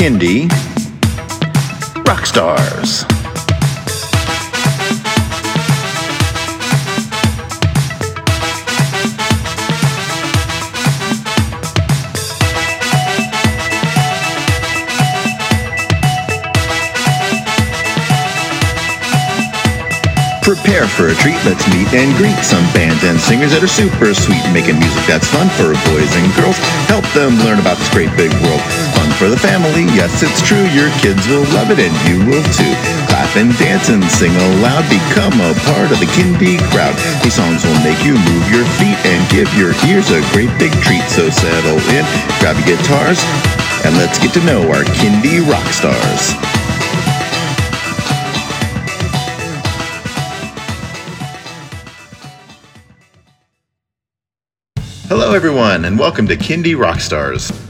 Kindie Rock Stars. Prepare for a treat, let's meet and greet some bands and singers that are super sweet, making music that's fun for boys and girls. Help them learn about this great big world. Fun for the family, yes, it's true, your kids will love it and you will too. Clap and dance and sing aloud, become a part of the Kindie crowd. These songs will make you move your feet and give your ears a great big treat, so settle in, grab your guitars, and let's get to know our Kindie rock stars. Hello, everyone, and welcome to Kindie Rockstars.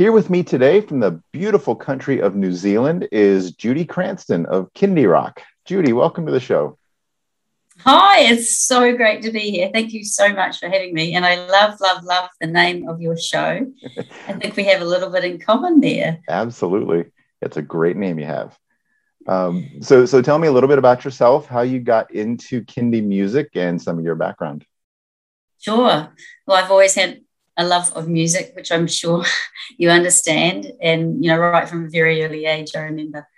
Here with me today from the beautiful country of New Zealand is Judi Cranston of Kindy Rock. Judi, welcome to the show. Hi, it's so great to be here. Thank you so much for having me. And I love, love, love the name of your show. I think we have a little bit in common there. Absolutely. It's a great name you have. Um, so, so tell me a little bit about yourself, how you got into Kindie music and some of your background. Sure. Well, I've always had a love of music, which I'm sure you understand. And, you know, right from a very early age, I remember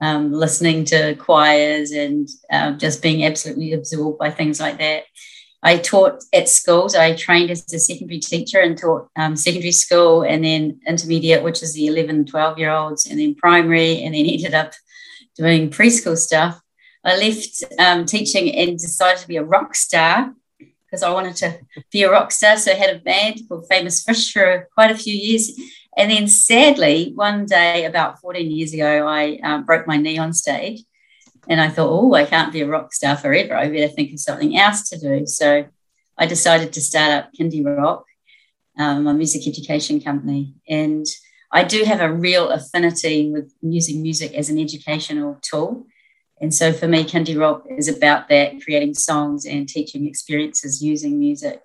um, listening to choirs and uh, just being absolutely absorbed by things like that. I taught at schools. I trained as a secondary teacher and taught um, secondary school and then intermediate, which is the 11, 12 year olds, and then primary, and then ended up doing preschool stuff. I left um, teaching and decided to be a rock star because I wanted to be a rock star. So I had a band called Famous Fish for quite a few years. And then sadly, one day about 14 years ago, I um, broke my knee on stage. And I thought, oh, I can't be a rock star forever. I better think of something else to do. So I decided to start up Kindy Rock, um, my music education company. And I do have a real affinity with using music as an educational tool. And so for me, Kindy Rock is about that, creating songs and teaching experiences using music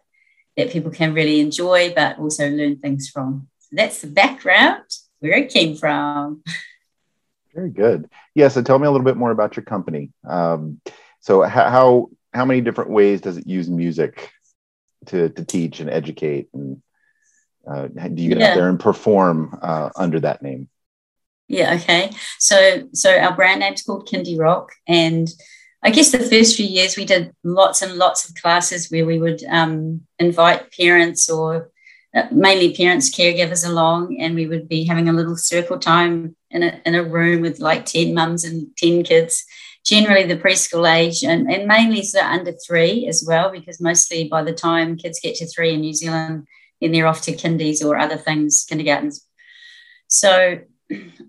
that people can really enjoy, but also learn things from. So that's the background, where it came from. Very good. Yeah. So tell me a little bit more about your company. Um, so how how many different ways does it use music to to teach and educate? And uh, do you get yeah. out there and perform uh, under that name? Yeah, okay. So so our brand name's called Kindy Rock. And I guess the first few years we did lots and lots of classes where we would um, invite parents or uh, mainly parents, caregivers along, and we would be having a little circle time in a, in a room with like 10 mums and 10 kids, generally the preschool age, and, and mainly so under three as well, because mostly by the time kids get to three in New Zealand, then they're off to kindies or other things, kindergartens. So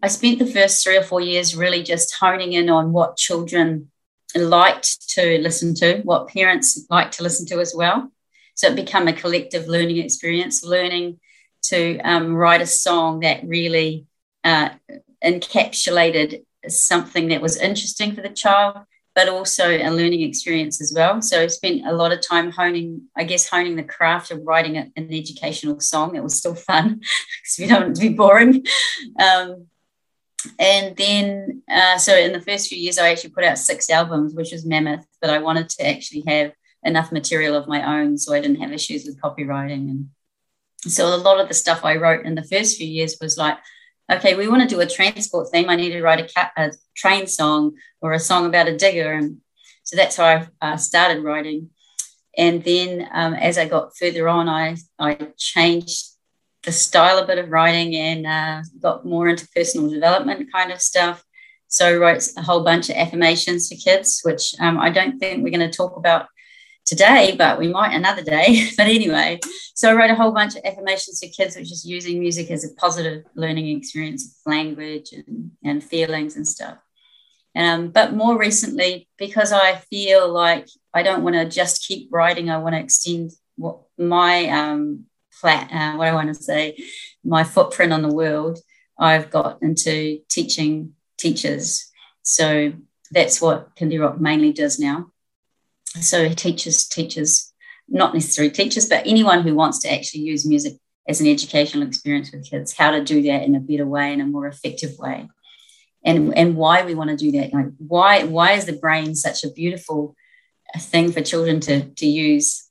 I spent the first three or four years really just honing in on what children liked to listen to, what parents like to listen to as well. So it became a collective learning experience, learning to um, write a song that really uh, encapsulated something that was interesting for the child, but also a learning experience as well. So I spent a lot of time honing, I guess, honing the craft of writing an educational song. It was still fun because we don't want it to be boring. Um, and then, uh, so in the first few years, I actually put out six albums, which was mammoth, but I wanted to actually have enough material of my own so I didn't have issues with copywriting. And so a lot of the stuff I wrote in the first few years was like, okay, we want to do a transport theme. I need to write a, cat, a train song or a song about a digger. And so that's how I uh, started writing. And then um, as I got further on, I, I changed the style a bit of writing and uh, got more into personal development kind of stuff. So I wrote a whole bunch of affirmations for kids, which um, I don't think we're going to talk about today, but we might another day. but anyway, so I wrote a whole bunch of affirmations for kids, which is using music as a positive learning experience of language and, and feelings and stuff. Um, but more recently, because I feel like I don't want to just keep writing, I want to extend what my um, flat, uh, what I want to say, my footprint on the world. I've got into teaching teachers. So that's what Kindy Rock mainly does now. So teachers, teachers, not necessarily teachers, but anyone who wants to actually use music as an educational experience with kids, how to do that in a better way, in a more effective way. And and why we want to do that like why why is the brain such a beautiful thing for children to to use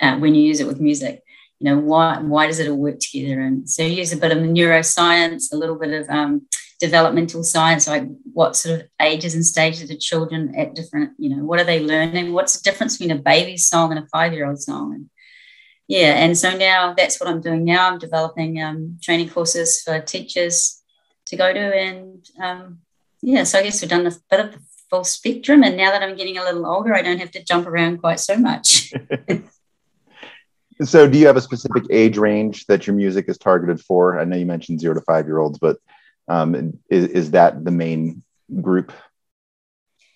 uh, when you use it with music? You know why why does it all work together? And so use a bit of neuroscience a little bit of um, developmental science like what sort of ages and stages of children at different you know what are they learning what's the difference between a baby's song and a five year old song and yeah and so now that's what i'm doing now i'm developing um, training courses for teachers to go to. And um, yeah, so I guess we've done a bit of the full spectrum. And now that I'm getting a little older, I don't have to jump around quite so much. so, do you have a specific age range that your music is targeted for? I know you mentioned zero to five year olds, but um, is, is that the main group?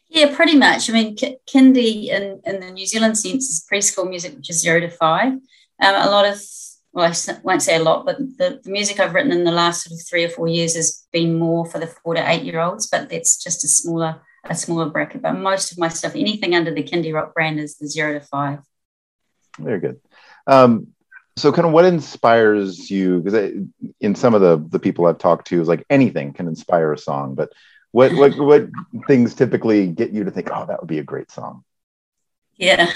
Yeah, pretty much. I mean, kindy in, in the New Zealand sense is preschool music, which is zero to five. Um, a lot of well, I won't say a lot, but the, the, music I've written in the last sort of three or four years has been more for the four to eight year olds, but that's just a smaller a smaller bracket. But most of my stuff, anything under the Kindy Rock brand, is the zero to five. Very good. Um, so, kind of what inspires you? Because in some of the the people I've talked to, is like anything can inspire a song, but what what what things typically get you to think, oh, that would be a great song? Yeah.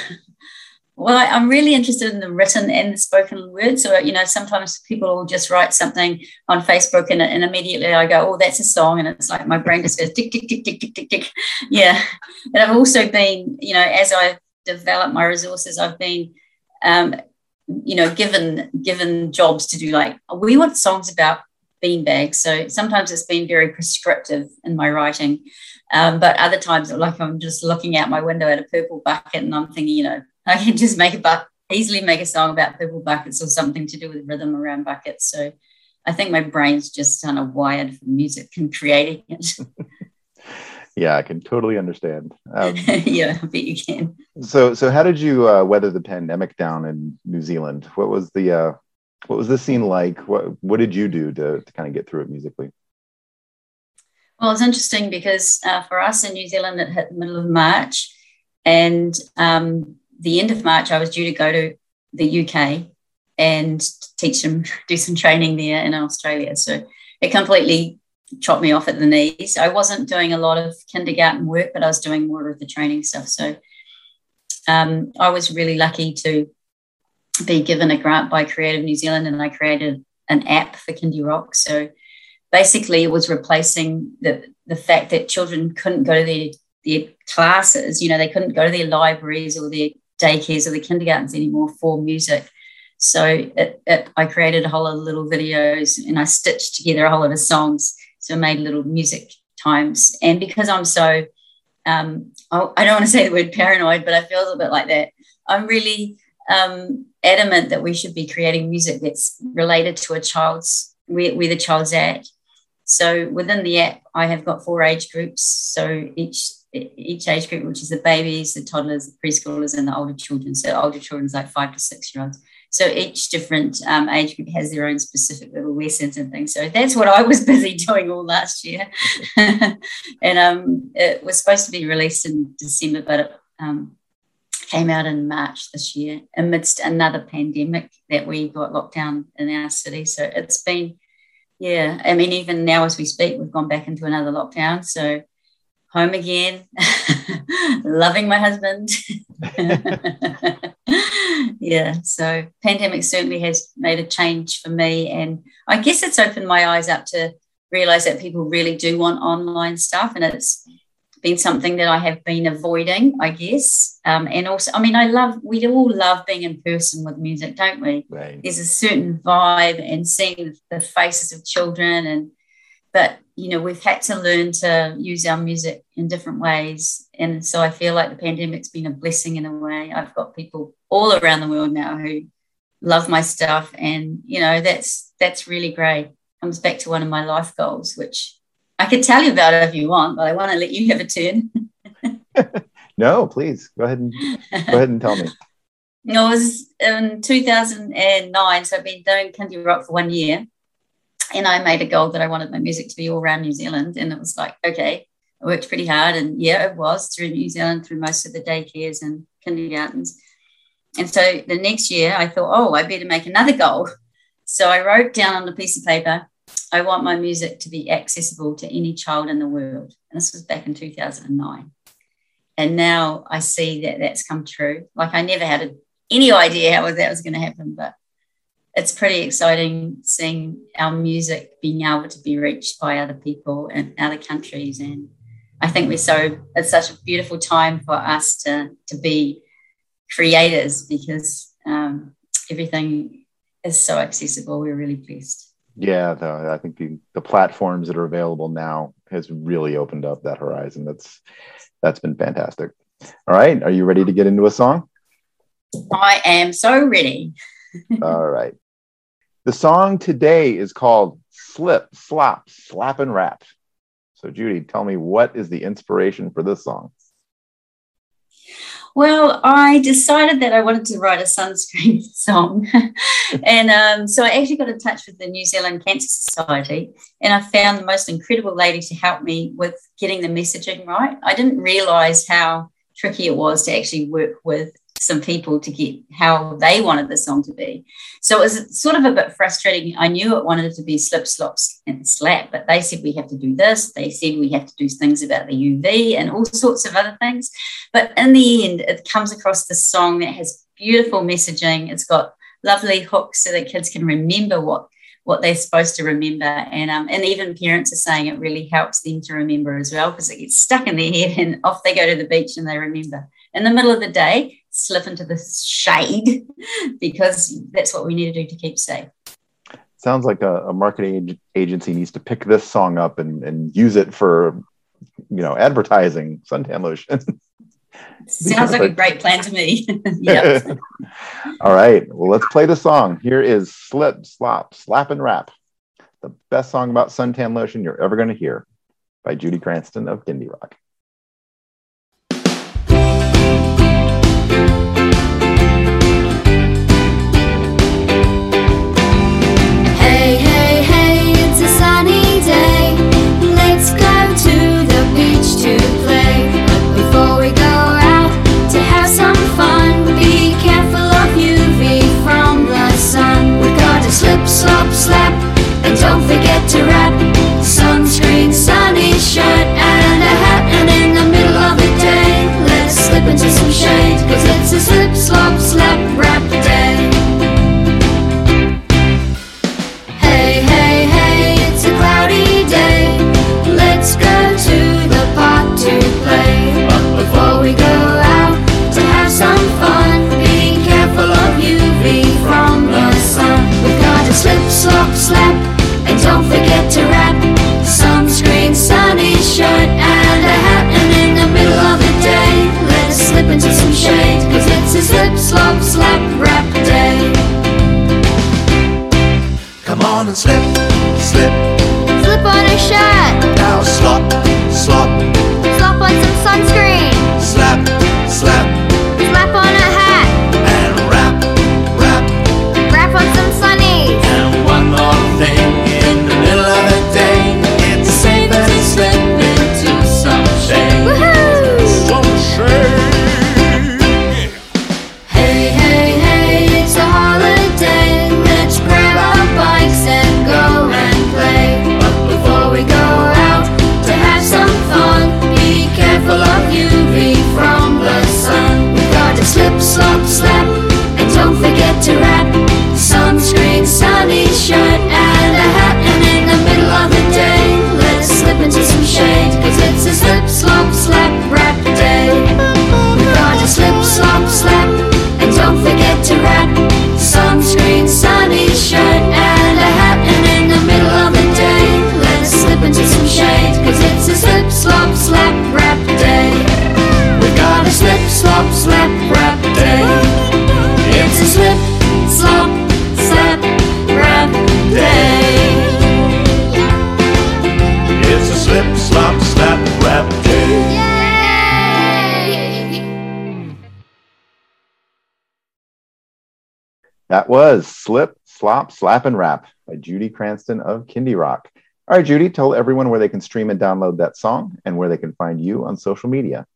Well, I, am really interested in the written and the spoken word. So, you know, sometimes people will just write something on Facebook and, and immediately I go, oh, that's a song. And it's like my brain just goes tick, tick, tick, tick, tick, tick, tick. Yeah. And I've also been, you know, as I've developed my resources, I've been, um, you know, given given jobs to do like, we want songs about beanbags. So sometimes it's been very prescriptive in my writing. Um, but other times, like I'm just looking out my window at a purple bucket and I'm thinking, you know, I can just make a buck easily make a song about purple buckets or something to do with rhythm around buckets. So I think my brain's just kind of wired for music and creating it. yeah, I can totally understand. Um, yeah, I bet you can. So, so how did you uh, weather the pandemic down in New Zealand? What was the uh, what was the scene like? What what did you do to, to kind of get through it musically? Well, it's interesting because uh, for us in New Zealand, it hit the middle of March, and um, the end of March, I was due to go to the UK and teach them, do some training there in Australia. So it completely chopped me off at the knees. I wasn't doing a lot of kindergarten work, but I was doing more of the training stuff. So um, I was really lucky to be given a grant by Creative New Zealand, and I created an app for Kindy Rock. So basically, it was replacing the the fact that children couldn't go to their their classes. You know, they couldn't go to their libraries or their daycares or the kindergartens anymore for music. So it, it, I created a whole lot of little videos and I stitched together a whole lot of songs. So I made little music times. And because I'm so, um, I, don't want to say the word paranoid, but I feel a little bit like that. I'm really um, adamant that we should be creating music that's related to a child's, where, where the child's at. So within the app, I have got four age groups. So each each age group, which is the babies, the toddlers, the preschoolers, and the older children. So older children is like five to six year olds. So each different um, age group has their own specific little lessons and things. So that's what I was busy doing all last year. and um, it was supposed to be released in December, but it um, came out in March this year amidst another pandemic that we got locked down in our city. So it's been, yeah, I mean, even now as we speak, we've gone back into another lockdown. So home again, loving my husband. yeah, so pandemic certainly has made a change for me. And I guess it's opened my eyes up to realize that people really do want online stuff. And it's been something that I have been avoiding, I guess. Um, and also, I mean, I love, we all love being in person with music, don't we? Right. There's a certain vibe and seeing the faces of children and but you know we've had to learn to use our music in different ways. And so i feel like the pandemic's been a blessing in a way. I've got people all around the world now who love my stuff. And you know that's that's really great. Comes back to one of my life goals which I could tell you about if you want, but I want to let you have a turn. no, please. Go ahead and go ahead and tell me. It was in 2009, so I've been doing Kindy Rock for one year, and I made a goal that I wanted my music to be all around New Zealand, and it was like, okay, I worked pretty hard, and yeah, it was through New Zealand, through most of the daycares and kindergartens. And so the next year, I thought, oh, I better make another goal. So I wrote down on a piece of paper, I want my music to be accessible to any child in the world. And this was back in 2009. And now I see that that's come true. Like I never had a, any idea how that was going to happen, but it's pretty exciting seeing our music being able to be reached by other people in other countries. And I think we're so, it's such a beautiful time for us to, to be creators because um, everything is so accessible. We're really blessed. Yeah, the, I think the, the platforms that are available now has really opened up that horizon. That's that's been fantastic. All right, are you ready to get into a song? I am so ready. All right. The song today is called Slip, Slop, Slap and Rap. So, Judi, tell me what is the inspiration for this song? Well, I decided that I wanted to write a sunscreen song. and um, so I actually got in touch with the New Zealand Cancer Society and I found the most incredible lady to help me with getting the messaging right. I didn't realize how tricky it was to actually work with some people to get how they wanted the song to be. So it was sort of a bit frustrating. I knew it wanted to be slip, slop, and slap, but they said we have to do this. They said we have to do things about the UV and all sorts of other things. But in the end, it comes across this song that has beautiful messaging. It's got lovely hooks so that kids can remember what what they're supposed to remember. And um, and even parents are saying it really helps them to remember as well because it gets stuck in their head and off they go to the beach and they remember. In the middle of the day, slip into the shade because that's what we need to do to keep safe. Sounds like a, a marketing agency needs to pick this song up and, and use it for, you know, advertising suntan lotion. Sounds like a great plan to me. yeah. All right. Well, let's play the song. Here is Slip, Slop, Slap, and Rap, the best song about suntan lotion you're ever going to hear by Judi Cranston of Kindy Rock. That was Slip, Slop, Slap, and Rap by Judi Cranston of Kindy Rock. All right, Judi, tell everyone where they can stream and download that song and where they can find you on social media.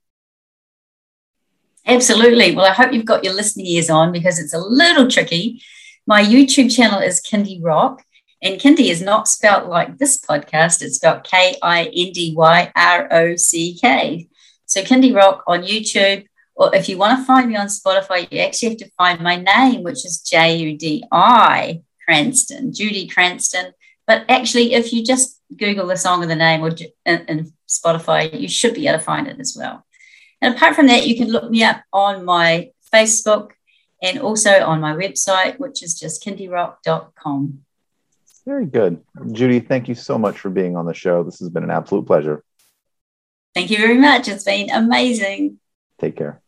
Absolutely. Well, I hope you've got your listening ears on because it's a little tricky. My YouTube channel is Kindy Rock, and Kindy is not spelt like this podcast. It's spelled K I N D Y R O C K. So Kindy Rock on YouTube, or if you want to find me on Spotify, you actually have to find my name, which is J U D I Cranston, Judi Cranston. But actually, if you just Google the song of the name or in Spotify, you should be able to find it as well. And apart from that, you can look me up on my Facebook and also on my website, which is just kindyrock.com. Very good. Judi, thank you so much for being on the show. This has been an absolute pleasure. Thank you very much. It's been amazing. Take care.